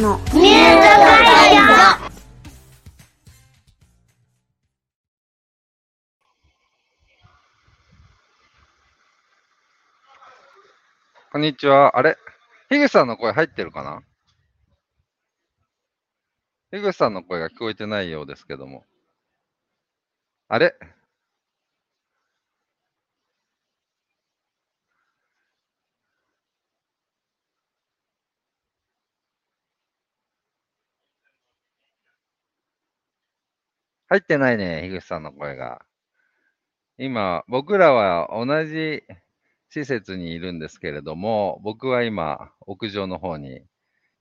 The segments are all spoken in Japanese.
のミュート会場こんにちは。あれ？樋口さんの声入ってるかな？樋口さんの声が聞こえてないようですけども。あれ？入ってないね、樋口さんの声が。今、僕らは同じ施設にいるんですけれども、僕は今、屋上の方に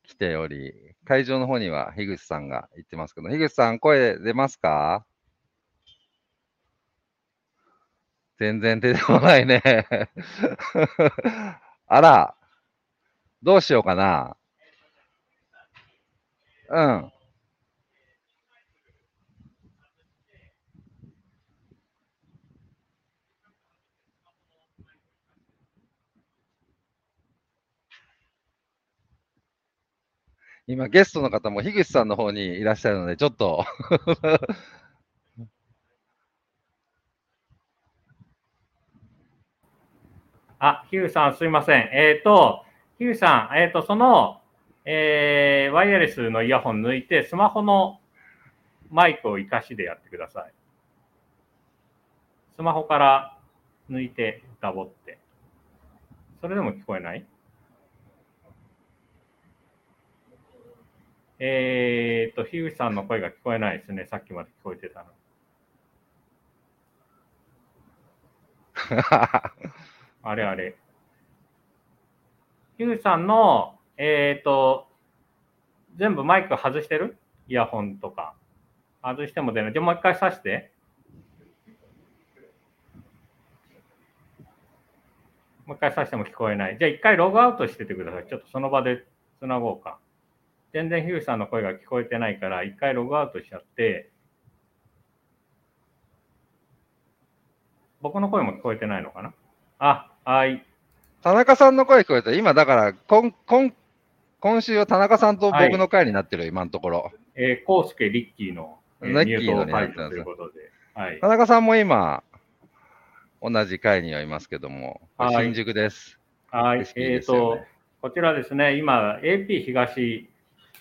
来ており、会場の方には樋口さんが行ってますけど、樋口さん、声出ますか？全然出てこないね。あら、どうしようかな。うん。今、ゲストの方も樋口さんの方にいらっしゃるので、ちょっと あ、ヒューさん、すいません。えっ、と、ヒューさん、えっ、と、その、えーワイヤレスのイヤホン抜いて、スマホのマイクを活かしでやってください。スマホから抜いて、ダボって。それでも聞こえない？えっ、と、樋口さんの声が聞こえないですね。さっきまで聞こえてたの。あれあれ。ヒューさんの、えっ、と、全部マイク外してる？イヤホンとか。外しても出ない。じゃあもう一回挿して。もう一回挿しても聞こえない。じゃあ一回ログアウトしててください。ちょっとその場でつなごうか。全然ヒューさんの声が聞こえてないから、一回ログアウトしちゃって、僕の声も聞こえてないのかな？あ、はい。田中さんの声聞こえた。今、だから、今今今週は田中さんと僕の回になってる、今のところ。えー、コウスケ、リッキーの、えー、リッキーのになってます除ということで。はい田。中さんも今、同じ回にはいますけども、はい新宿です。はい。景色いいえっ、ですよねと、こちらですね、今、AP 東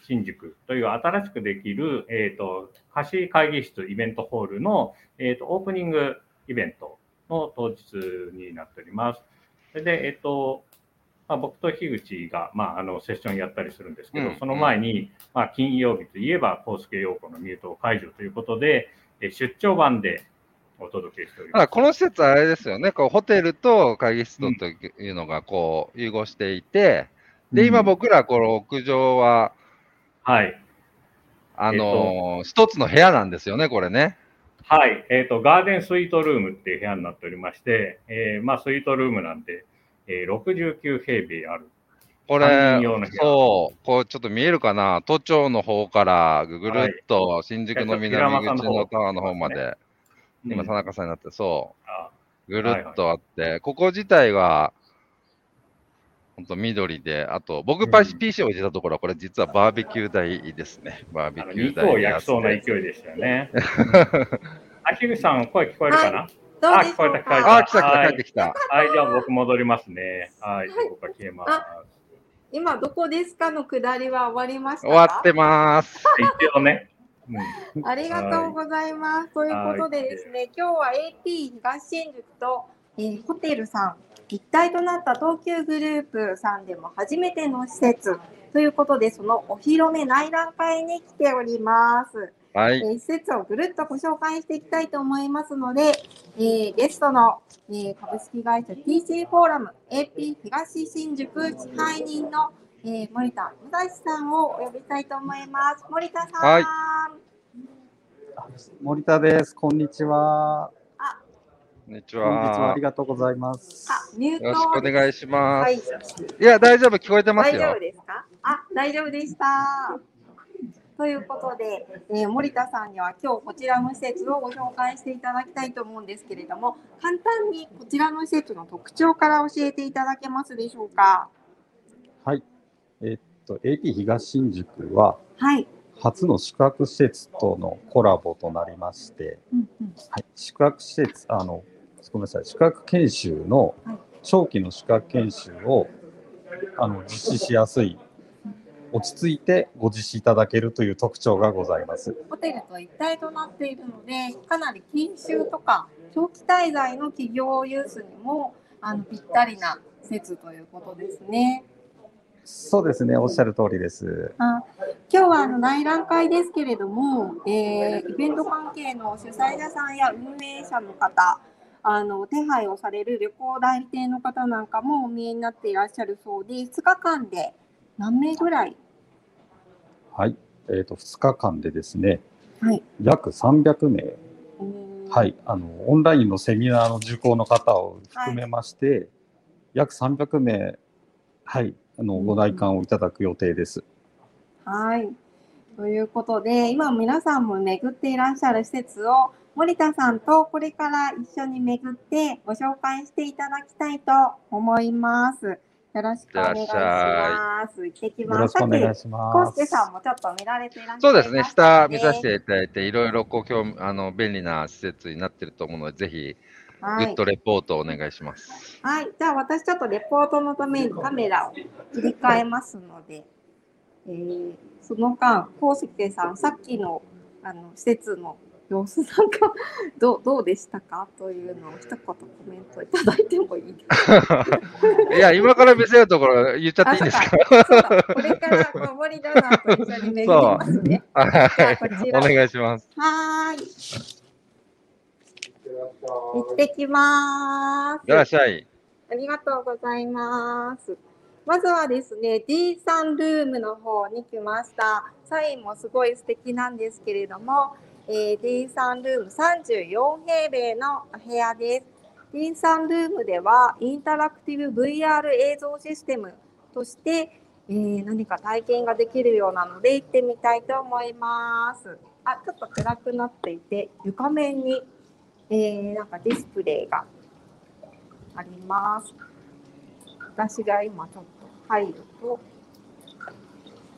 新宿という新しくできる、えっ、と、貸し会議室イベントホールの、えっ、と、オープニングイベントの当日になっております。それで、えっ、と、まあ、僕と樋口が、まあ、あのセッションやったりするんですけど、うんその前に、まあ、金曜日といえば、康介陽子のミュート解除ということで、え出張版でお届けしております。この施設あれですよね、こうホテルと会議室とというのがこう融合していて、で、今うん僕らこの屋上は、はい。あのー一つの部屋なんですよね、これね。はい、えっ、と、ガーデンスイートルームっていう部屋になっておりまして、えーまあ、スイートルームなんで、えー69平米ある。これそう、こうちょっと見えるかな、都庁の方からぐるっと新宿の南口のタワーの方まで、今、田中さんになって、そあう、ぐるっとあって、ここ自体は、本当緑で、あと、僕、パイ PC を置いてたところは、これ実はバーベキュー台ですね。バーベキュー台肉を焼きそうなで勢いでしたよね。あ、樋口さん、声聞こえるかな、どうでしょうあ聞こえた聞こえかあ、来た来た、はい帰ってきた。はい、じゃあ僕戻りますね。はい、僕は消えます。今どこですかのくだりは終わりましたか？終わってます。一応ね。うんありがとうございます。ということでですね、今日は AP 東新宿と、えーホテルさん一体となった東急グループさんでも初めての施設ということで、そのお披露目内覧会に来ております。はい。えー施設をぐるっとご紹介していきたいと思いますので、えーゲストの、えー株式会社 TC フォーラム AP 東新宿支配人の、えー森田武蔵さんをお呼びしたいと思います。森田さん。はい森田です。こんにちは。こんにち本日はあは。りがとうございます。あ、ミュートよろしくお願いしまはい。す。いや、大丈夫、聞こえてますよ大丈夫。ですか？あ、大丈夫でした。ということで、えー森田さんには今日こちらの施設をご紹介していただきたいと思うんですけれども、簡単にこちらの施設の特徴から教えていただけますでしょうか？はい。えっと AP 東新宿ははい。初の宿泊施設とのコラボとなりまして、うんうん。はい、宿泊施設、あの、ごめんなさい、宿泊研修のはい、長期の宿泊研修を、あの、実施しやすい、落ち着いてご実施いただけるという特徴がございます。ホテルと一体となっているので、かなり研修とか長期滞在の企業ユースにもあのぴったりな施設ということですね。そうですね、おっしゃる通りです。あ今日はあの内覧会ですけれども、えーイベント関係の主催者さんや運営者の方、あの手配をされる旅行代理店の方なんかもお見えになっていらっしゃるそうで、2日間で何名ぐらい、はい。えっ、と、2日間でですね、はい。約300名、うんはい、あの、オンラインのセミナーの受講の方を含めまして、約300名、はい、あの、うん。ご来館をいただく予定です。はい。ということで、今皆さんも巡っていらっしゃる施設を森田さんとこれから一緒に巡ってご紹介していただきたいと思います。よろしくお願いします。行ってきよます。ろしくお願いさっき、しまコウスす。ケさんもちょっと見られていらっしゃいまそうですね、下見させねていただいて、いろいろこう今日あの便利な施設になってると思うので、ぜひ、はいグッド。レポートをお願いします。はい。じゃあ私ちょっとレポートのためにカメラを切り替えますので、えーその間、コウスケさん、さっきのあの施設の様子なんか どうどうでしたか？というのを一言コメントいただいてもいいですか？いや、今から見せるところ言っちゃっていいですか？これからこう森田さんと一緒に巡りますね。はいお願いします。はーい。行ってきます。いらっしゃい。ありがとうございます。まずはですね、D さんルームの方に来ました。サインもすごい素敵なんですけれども、えー D さんルーム34平米のお部屋です。D さんルームでは、インタラクティブ VR 映像システムとして、えー何か体験ができるようなので行ってみたいと思います。あ、ちょっと暗くなっていて、床面に、えーなんかディスプレイがあります。私が今ちょっと入ると、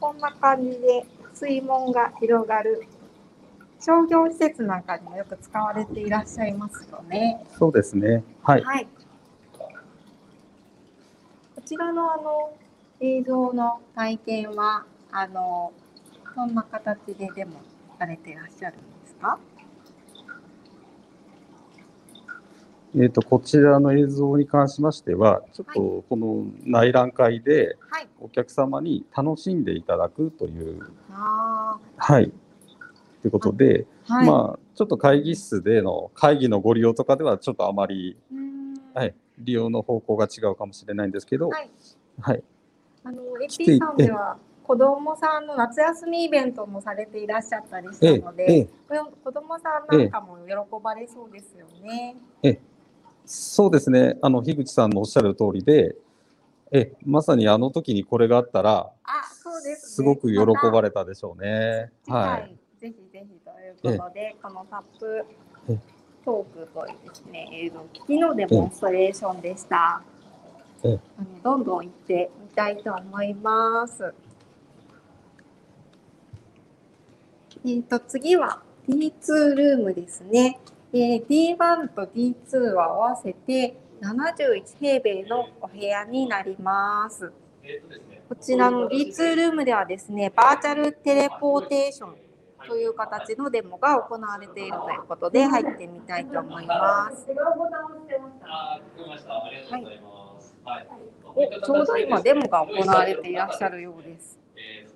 こんな感じで水門が広がる商業施設なんかにもよく使われていらっしゃいますよね。そうですね。はい。はい。こちらのあの映像の体験は、あの、どんな形ででもされていらっしゃるんですか？えっ、と、こちらの映像に関しましては、ちょっとこの内覧会ではい。お客様に楽しんでいただくという、あはい。ということで、あ、はい。まあ、ちょっと会議室での会議のご利用とかでは、ちょっとあまり、はい、利用の方向が違うかもしれないんですけど、はい。はい。あの、AP さんでは子供さんの夏休みイベントもされていらっしゃったりしええたので、子供さんなんかも喜ばれそうですよね。そうですね。あの、樋口さんのおっしゃる通りで、え、まさにあの時にこれがあったら、あ、そうです、ね。すごく喜ばれれたでしょうね。次回、はい。ぜひぜひということで、このタップえトークというですね、映像機器のデモンストレーションでした。えあのどんどん行ってみたいと思います。えっ、と、次は D2 ルームですね。えー D1 と D2 は合わせて71平米のお部屋になります。こちらの D2 ルームではですね、バーチャルテレポーテーションという形のデモが行われているということで入ってみたいと思います。あー、聞こえました。ありがとうございます。はい。おちょうど今デモが行われていらっしゃるようです。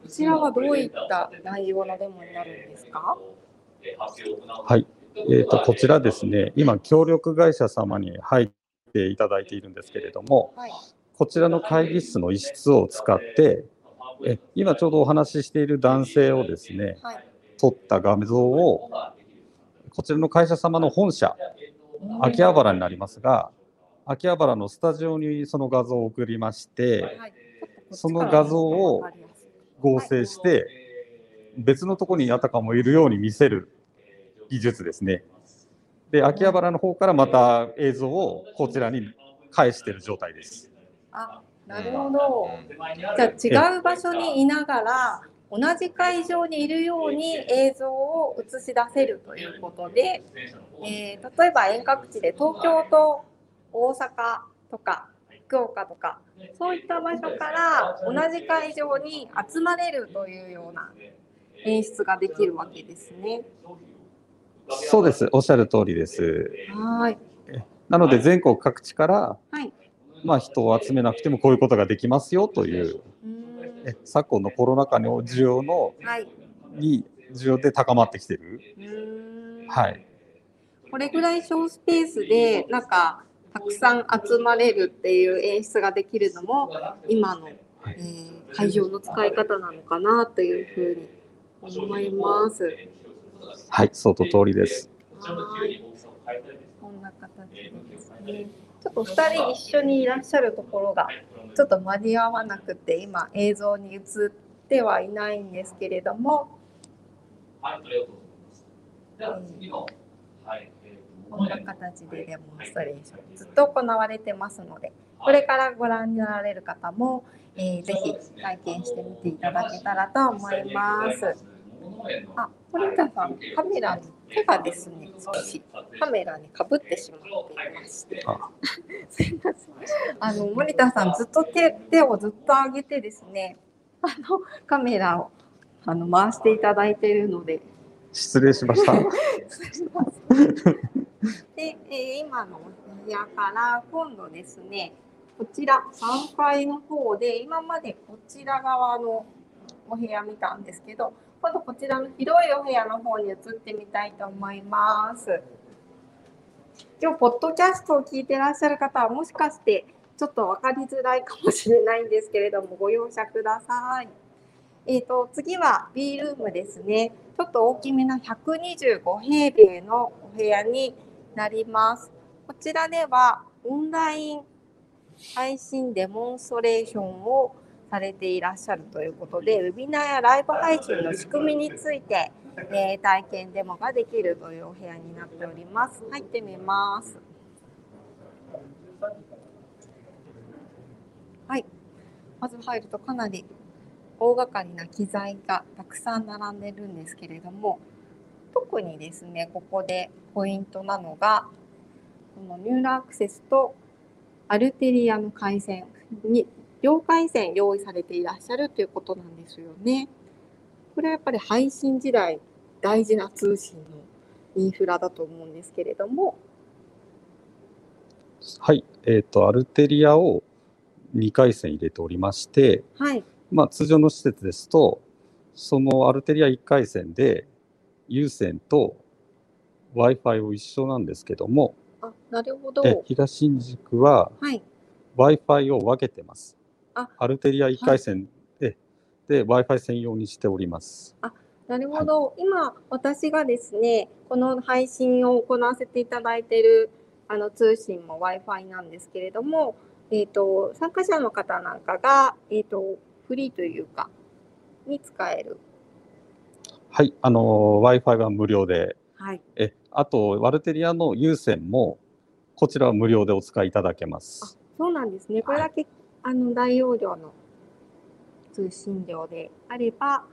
こちらはどういった内容のデモになるんですか？はい。えっ、と、こちらですね、今、協力会社様に入っていただいているんですけれども、はい。こちらの会議室の一室を使って、え今ちょうどお話ししている男性をですね、はい。撮った画像を、こちらの会社様の本社、秋葉原になりますが、秋葉原のスタジオにその画像を送りまして、はい。その画像を合成して、別のところにあたかもいるように見せる技術ですね。で、秋葉原の方からまた映像をこちらに返してる状態です。あ、なるほど。じゃあ違う場所にいながら同じ会場にいるように映像を映し出せるということで、えー例えば遠隔地で東京と大阪とか福岡とかそういった場所から同じ会場に集まれるというような演出ができるわけですね。そうです。おっしゃる通りです。はい。なので全国各地から、はい。まあ、人を集めなくてもこういうことができますよという、う昨今のコロナ禍の需要のはい。に需要で高まってきてる。はい。これぐらい小スペースでなんかたくさん集まれるっていう演出ができるのも今の、えー会場の使い方なのかなというふうに思います。はい、その通りです。はいこんな形でですね。ちょっと2人一緒にいらっしゃるところがちょっと間に合わなくて今映像に映ってはいないんですけれどもはい、こんな形でデモンストレーションずっと行われてますのでこれからご覧になられる方も、えーぜひ体験してみていただけたらと思います。あ、森田さん、カメラに手がですね、少しカメラにかぶってしまっていまして。あすいません。あの森田さん、ずっと手手をずっと上げてですね、あのカメラをあの回していただいているので、失礼しました。で、えー今のお部屋から今度ですね、こちら3階の方で、今までこちら側のお部屋見たんですけど、今度こちらの広いお部屋の方に移ってみたいと思います。今日、ポッドキャストを聞いてらっしゃる方は、もしかしてちょっと分かりづらいかもしれないんですけれども、ご容赦ください。えー、と次は B ルームですね。ちょっと大きめな125平米のお部屋になります。こちらではオンライン配信デモンストレーションをされていらっしゃるということで、ウェビナーやライブ配信の仕組みについて、えー体験デモができるというお部屋になっております。入ってみます。はい。まず入るとかなり大掛かりな機材がたくさん並んでるんですけれども、特にですね、ここでポイントなのが、このニューラアクセスとアルテリアの回線に両回線用意されていらっしゃるということなんですよね。これはやっぱり配信時代大事な通信のインフラだと思うんですけれども、はい、えっ、と、アルテリアを2回線入れておりまして、はい、まあ、通常の施設ですと、そのアルテリア1回線で、有線と Wi-Fi を一緒なんですけども、あ、なるほど。え東新宿ははい、Wi-Fi を分けてます。あアルテリア1回線。で,、で Wi-Fi 専用にしております。なるほど、今私がですねこの配信を行わせていただいているあの通信も Wi-Fi なんですけれども、えー、と参加者の方なんかが、えー、とフリーというかに使える。はい、あの Wi-Fi は無料で、はい、えあとアルテリアの有線もこちらは無料でお使いいただけます。そうなんですね。これだけ、あの大容量の通信量であれば、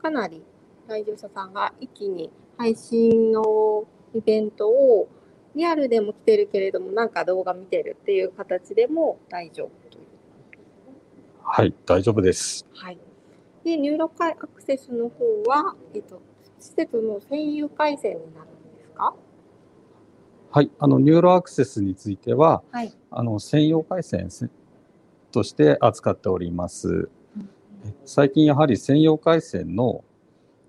かなり来場者さんが一気に配信のイベントをリアルでも来てるけれども、なんか動画見てるっていう形でも大丈夫という。はい、大丈夫です。はい。で、ニューロカイアクセスの方は、えっと、施設の専有回線になるんですか？はい、あのニューロアクセスについては、はい。あの専用回線せとして扱っております。え最近やはり専用回線の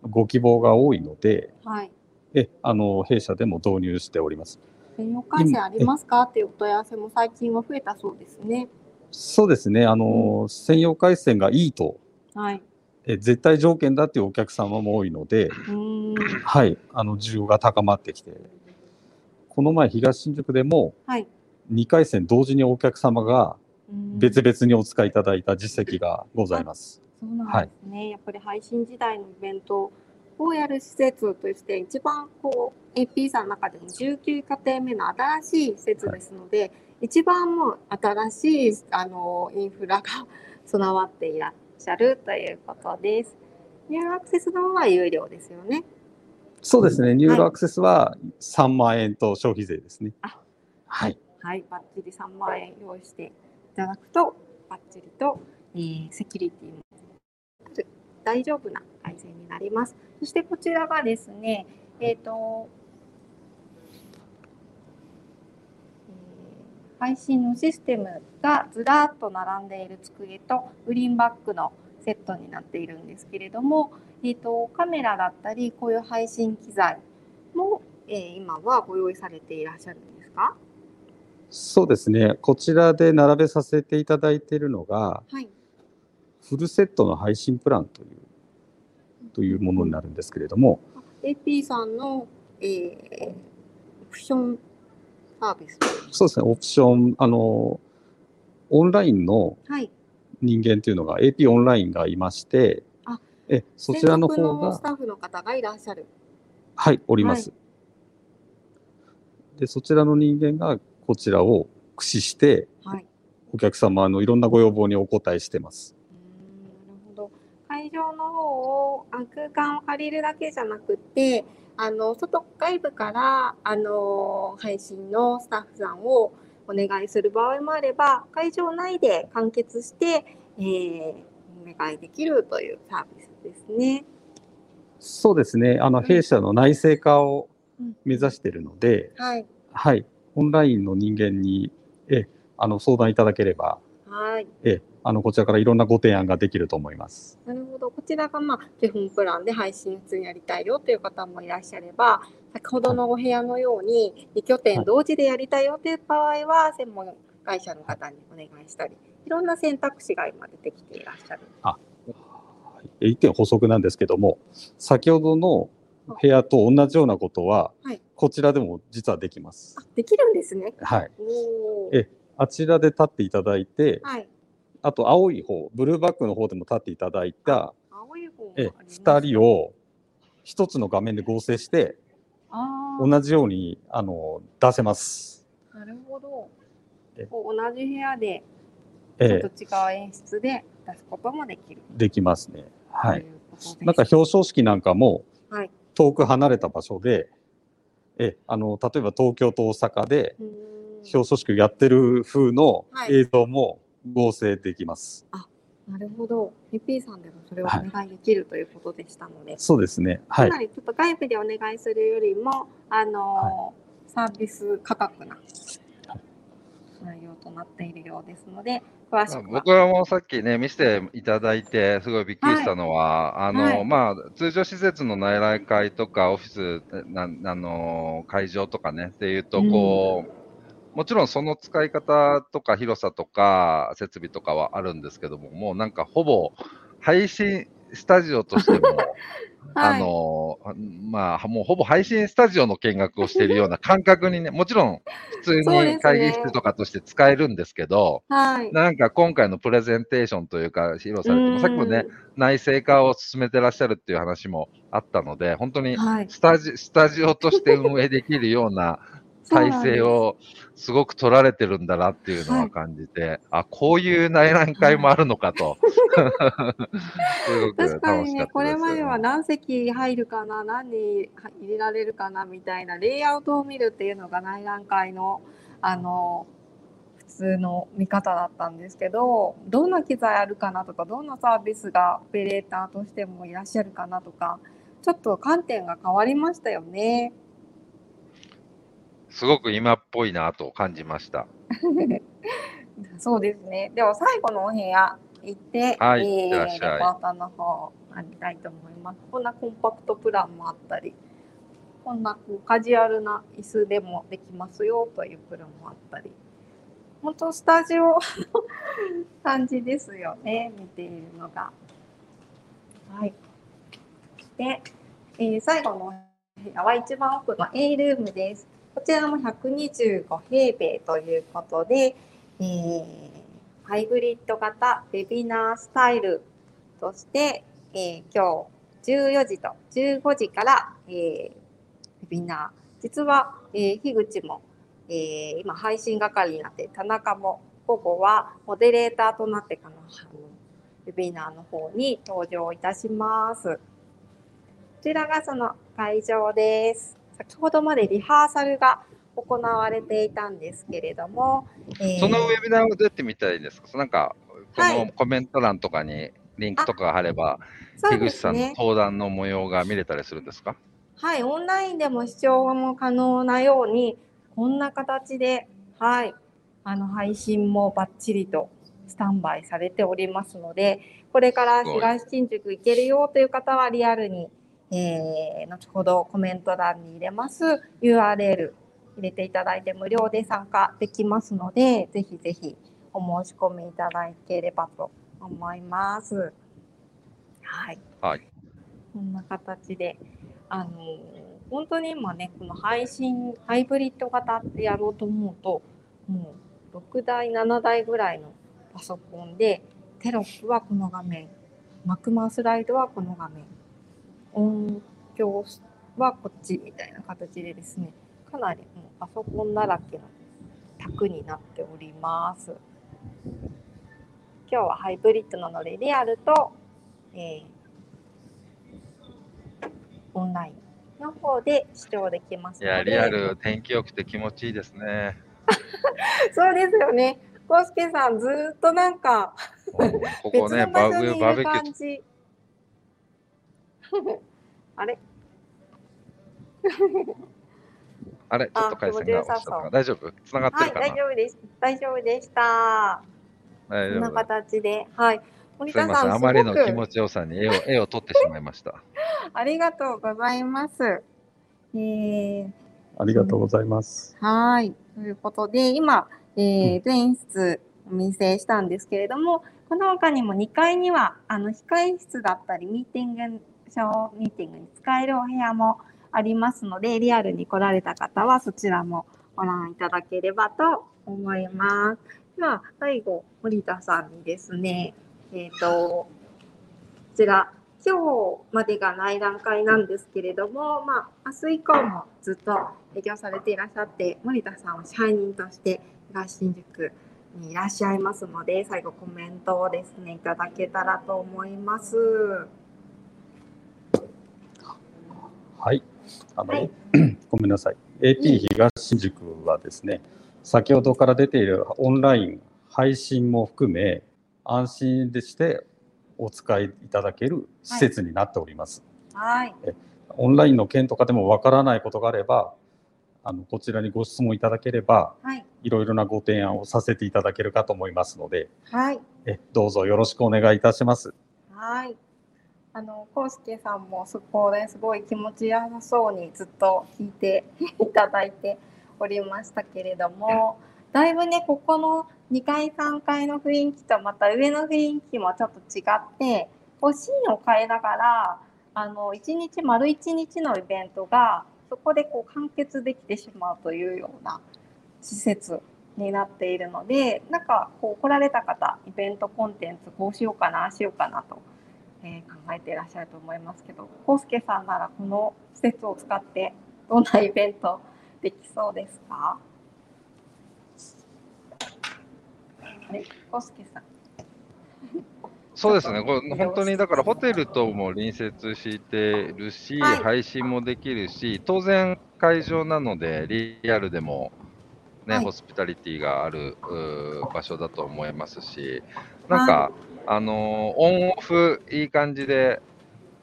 ご希望が多いので、はい。えあの弊社でも導入しております。専用回線ありますかっていうお問い合わせも最近は増えたそうですね。そうですね、あの、専用回線がいいとはい。え絶対条件だっていうお客様も多いので、うーん。はい、あの需要が高まってきて、この前東新宿でもはい。2回線同時にお客様がうん別々にお使いいただいた実績がございます。そうなんですね、やっぱり配信時代のイベントをやる施設として一番こう AP さんの中でも19家庭目の新しい施設ですので、一番もう新しいあのインフラが備わっていらっしゃるということです。ニューアクセスの方は有料ですよね。そうですね、ニューロアクセスは3万円と消費税ですねあ。はい。はい、バッチリ3万円用意していただくと、バッチリと、えーセキュリティも大丈夫な配線になります。そしてこちらがですね、えっ、と、えー配信のシステムがずらっと並んでいる机とグリーンバックのセットになっているんですけれども、えっ、と、カメラだったり、こういう配信機材も、えー今はご用意されていらっしゃるんですか？そうですね、こちらで並べさせていただいているのが、はい。フルセットの配信プランというというものになるんですけれども、AP さんの、えー、オプションサービス。そうですね、オプション、あの、オンラインのはい。人間というのが AP オンラインがいましてあ、えそちらの専方がスタッフの方がいらっしゃる。はい、おります。で、そちらの人間がこちらを駆使して、はい。お客様のいろんなご要望にお答えしてます。なるほど。会場の方をあ空間を借りるだけじゃなくて、あの外外部からあの配信のスタッフさんをお願いする場合もあれば、会場内で完結して、えーお願いできるというサービスですね。そうですね、あの、うん弊社の内製化をうん目指しているので、はい。はい、オンラインの人間に、え、あの、相談いただければ、はい。え、あの、こちらからいろんなご提案ができると思います。なるほど。こちらがまあ基本プランで配信普通にやりたいよという方もいらっしゃれば、先ほどのお部屋のように2拠点同時でやりたいよという場合は、専門会社の方にお願いしたり、いろんな選択肢が今出てきていらっしゃる。え一点補足なんですけども、先ほどの部屋と同じようなことははい、こちらでも実はできます。あ、できるんですね。はい。えあちらで立っていただいて、はい。あと青い方、ブルーバックの方でも立っていただいた、青い方えります2人を一つの画面で合成して、同じようにあの出せます。なるほどえ。こう同じ部屋でちょっえと違う演出で出すこともできる。できますね。はい。といなんか表彰式なんかもはい。遠く離れた場所で、えあの例えば東京と大阪で表彰式をやってる風のはい映像も合成できます。なるほど。AP さんでもそれをおはい願いできるということでしたので、そうですね。はい。かなりちょっと外部でお願いするよりも、あのーサービス価格な内容となっているようですので、詳しくは。僕らもさっきね、見せていただいて、すごいびっくりしたのは、あの、はい。まあ、通常施設の内覧会とか、オフィス、なあの、会場とかね、っていうと、こう、もちろんその使い方とか広さとか設備とかはあるんですけども、もうなんかほぼ配信スタジオとしても、はいあの、まあ、もうほぼ配信スタジオの見学をしているような感覚にね、もちろん普通に会議室とかとして使えるんですけど、はい。なんか今回のプレゼンテーションというか、披露されてうんも、さっきもね、内製化を進めてらっしゃるっていう話もあったので、本当にはい。スタジスタジオとして運営できるような体制をすごく取られてるんだなっていうのは感じて、あ、こういう内覧会もあるのかと。確かにね、これまでは何席入るかな、何人入れられるかなみたいなレイアウトを見るっていうのが内覧会の、あの、普通の見方だったんですけど、どんな機材あるかなとか、どんなサービスがオペレーターとしてもいらっしゃるかなとか、ちょっと観点が変わりましたよね。すごく今っぽいなと感じました。そうですね。では最後のお部屋行って、はいえーいらっしゃいレポーの方ありたいと思います。こんなコンパクトプランもあったり、こんなこうカジュアルな椅子でもできますよというプランもあったり、本当スタジオ感じですよね、見ているのが。はい。で、えー最後のお部屋は一番奥の A ルームです。こちらも125平米ということで、えーハイブリッド型ウェビナースタイルとして、えー今日14時と15時から、えーウェビナー。実は、えー、樋口も、ええー今配信係になって田中も午後はモデレーターとなってこのあのウェビナーの方に登場いたします。こちらがその会場です。先ほどまでリハーサルが行われていたんですけれども、えーそのウェビナーをどうやって見たらいいですか？なんか、こはい。のコメント欄とかにリンクとかが貼れば、そう樋口さんの。登壇の模様が見れたりするんですか？はい、オンラインでも視聴も可能なように、こんな形で、はい、あの配信もバッチリとスタンバイされておりますので、これから東新宿行けるよという方はリアルに、えー、後ほどコメント欄に入れます URL 入れていただいて無料で参加できますので、ぜひぜひお申し込みいただければと思います。はい。はい。こんな形で、あの本当に今ね、この配信、ハイブリッド型ってやろうと思うと、もう6台、7台ぐらいのパソコンで、テロップはこの画面、マクマスライドはこの画面、音響はこっちみたいな形でですね、かなりもうパソコンだらけの卓になっております。今日はハイブリッドなので、リアルと、えーオンラインの方で視聴できますいや。リアル、天気良くて気持ちいいですね。そうですよね。コウスケさん、ずーっとなんか、ここね、別のバー場所にいるベバーベキュー。あれ？あれ、ちょっと回線が大丈夫？つながってはい、るかな、大丈夫です。大丈夫でした。こんな形で。はい。森田さん、すいません、あすまりの気持ちよさに絵を 絵を撮ってしまいました。ありがとうございます。えー、ありがとうございます。はい。ということで、今、えー、全室お見せしたんですけれども、この他にも2階には、あの、控室だったり、ミーティング、ショーミーティングに使えるお部屋もありますので、リアルに来られた方はそちらもご覧いただければと思います。では、最後、森田さんにですね、えっ、と、こちら、今日までが内覧会なんですけれども、まあ、明日以降もずっと営業されていらっしゃって、森田さんは支配人として東新宿にいらっしゃいますので、最後コメントをですね、いただけたらと思います。はい。あの、はい ごめんなさい。AP 東新宿はですね、先ほどから出ているオンライン配信も含め、安心でしてお使いいただける施設になっております。はい。オンラインの件とかでもわからないことがあれば、あのこちらにご質問いただければ、はい。いろいろなご提案をさせていただけるかと思いますので、はい。えどうぞよろしくお願いいたします。はい。あの、コウスケさんもそこですごい気持ちよさそうにずっと聞いていただいておりましたけれども、だいぶね、ここの2階、3階の雰囲気とまた上の雰囲気もちょっと違って、こうシーンを変えながら、あの、1日、丸1日のイベントが、そこでこう完結できてしまうというような施設になっているので、なんかこう来られた方、イベントコンテンツこうしようかな、しようかなと、えー考えていらっしゃると思いますけど、コウスケさんならこの施設を使ってどんなイベントできそうですか？あれ、コウスケさん。そうですね、これ本当にだからホテルとも隣接してるし、はい。配信もできるし、当然会場なので、リアルでも、ねはい。ホスピタリティがある場所だと思いますし、なんか、あのーオンオフいい感じで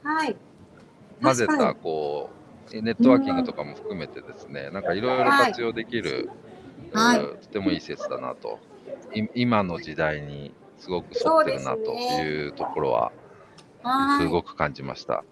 はい。混ぜたこうネットワーキングとかも含めてですね、なんかいろいろ活用できる、はい。とてもいい施設だなと、い今の時代にすごく沿ってるなというところは、はい。すごく感じました。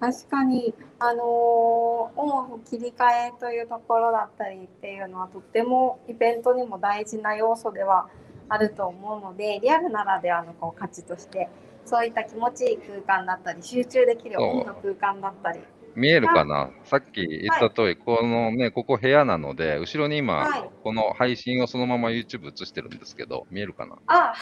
確かに、あのーオンオフ切り替えというところだったりっていうのはとってもイベントにも大事な要素ではあると思うのでリアルならではのこう価値としてそういった気持ちいい空間だったり集中できるの空間だったり。見えるかな？さっき言った通り、このね、ここ部屋なので、後ろに今、はい。この配信をそのまま YouTube 映してるんですけど、見えるかな？あ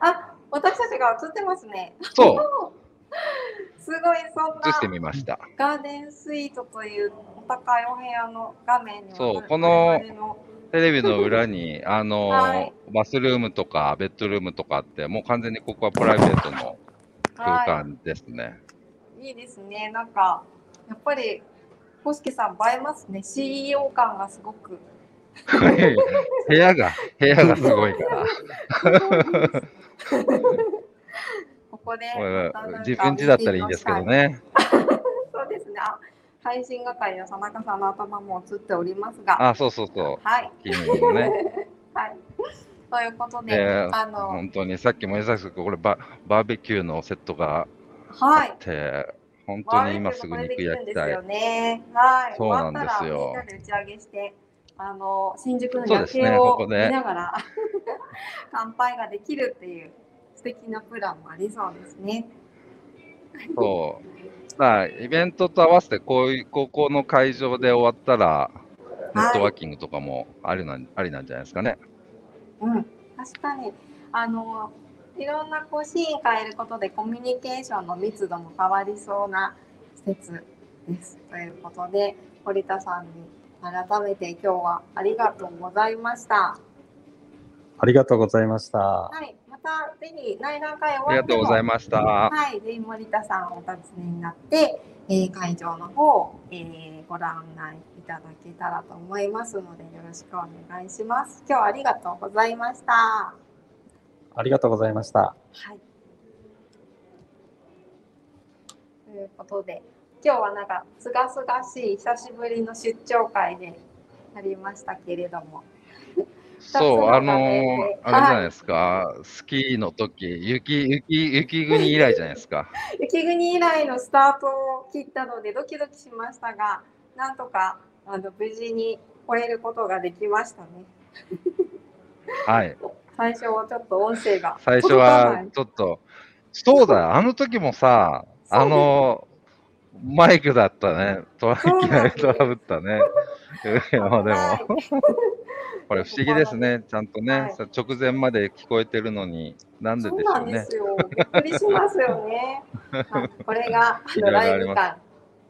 あ私たちが映ってますね。そう。すごいそんな映してみました。ガーデンスイートというお高いお部屋の画面にはそうこののテレビの裏に、あの、はいバスルームとかベッドルームとかあって、もう完全にここはプライベートの空は間ですね。い、いいですね。なんかやっぱり星木さん映えますね。CEO 感がすごく。部屋が、部屋がすごいから。ここで自分家だったらいいんですけどね。そうですね。あ配信係の田中さんの頭も映っておりますが。あ、そうそうそう。はい。ね。はい。ということで、で、あの、本当にさっきも言いましたけど、これババーベキューのセットがはいあっ。て、本当に今すぐ肉焼きたい。よね。はい。そうなんですよ終わったらみんなで打ち上げして、あの新宿の夜景を見ながら 乾杯ができるっていう素敵なプランもありそうですね。そう。まあ、イベントと合わせて、こういう、ここの会場で終わったら、ネットワーキングとかもありなん、ありなんじゃないですかね。うん。確かにあのいろんなこうシーン変えることでコミュニケーションの密度も変わりそうな施設です。ということで堀田さんに改めて今日はありがとうございました。ありがとうございました。はい、またぜひ内覧会終あわってもりがとうございました。はい、ぜひ森田さんお尋ねになって、えー会場の方、えーご覧内いただけたらと思いますのでよろしくお願いします。今日はありがとうございました。ありがとうございました。はい。ということで、今日はなんかすがすがしい久しぶりの出張会でありましたけれども、そう、あの二つの画面であれじゃないですか、スキーの時、雪、雪、雪国以来じゃないですか。雪国以来のスタートを切ったのでドキドキしましたが、なんとかあの無事に終えることができましたね。はい。最初はちょっと音声が最初はいちょっと、そうだよ、あの時もさ、あの、マイクだったね。トラそういきなりトラブったね。いやでも、はいこれ不思議ですね。ちゃんとね、はいさ直前まで聞こえてるのに、なんでそうでしょうんね。なですよ。びっくりしますよね。あこれがあのライブ感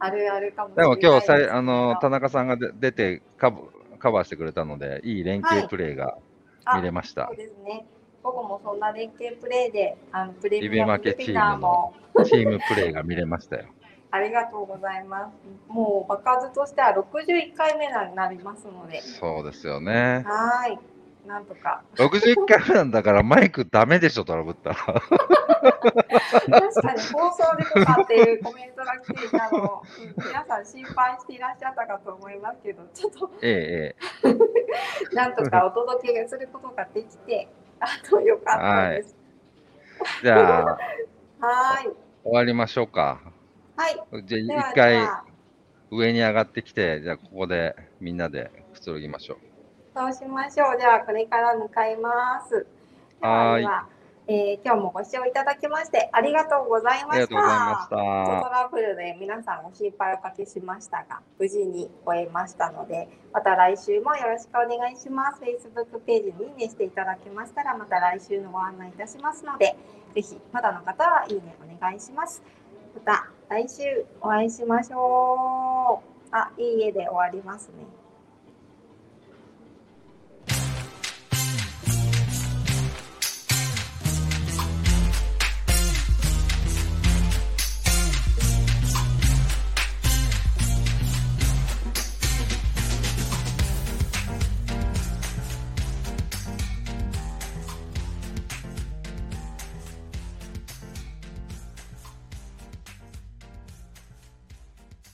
あるあるかもしでも今日あの、田中さんがで出てカバカバーしてくれたので、いい連携プレーがあ見れましたそう。ですね。午後もそんな連携プレーで、あのプレミアムチームルビナーもチームプレーが見れましたよ。ありがとうございます。もう爆発としては61回目になりますので、そうですよね。はーい。なんとか。61回目なんだからマイクダメでしょ、トラブったら。確かに放送でとかっていうコメントが来ていたの皆さん心配していらっしゃったかと思いますけど、ちょっとええ、ええ。なんとかお届けすることができて、あとよかったです。じゃあ、はーい。終わりましょうか。はい。じゃあ、一回上に上がってきて、じゃあ、ここでみんなでくつろぎましょう。そうしましょう。では、これから向かいます。ではいえー今日もご視聴いただきましてありがとうございました。ありがとうございましトた。ラブルで皆さんご心配おかけしましたが、無事に終えましたので、また来週もよろしくお願いします。Facebook ページにいいねしていただけましたら、また来週のご案内いたしますので、ぜひ、まだの方はいいねお願いします。また来週お会いしましょう。あ、いい絵で終わりますね。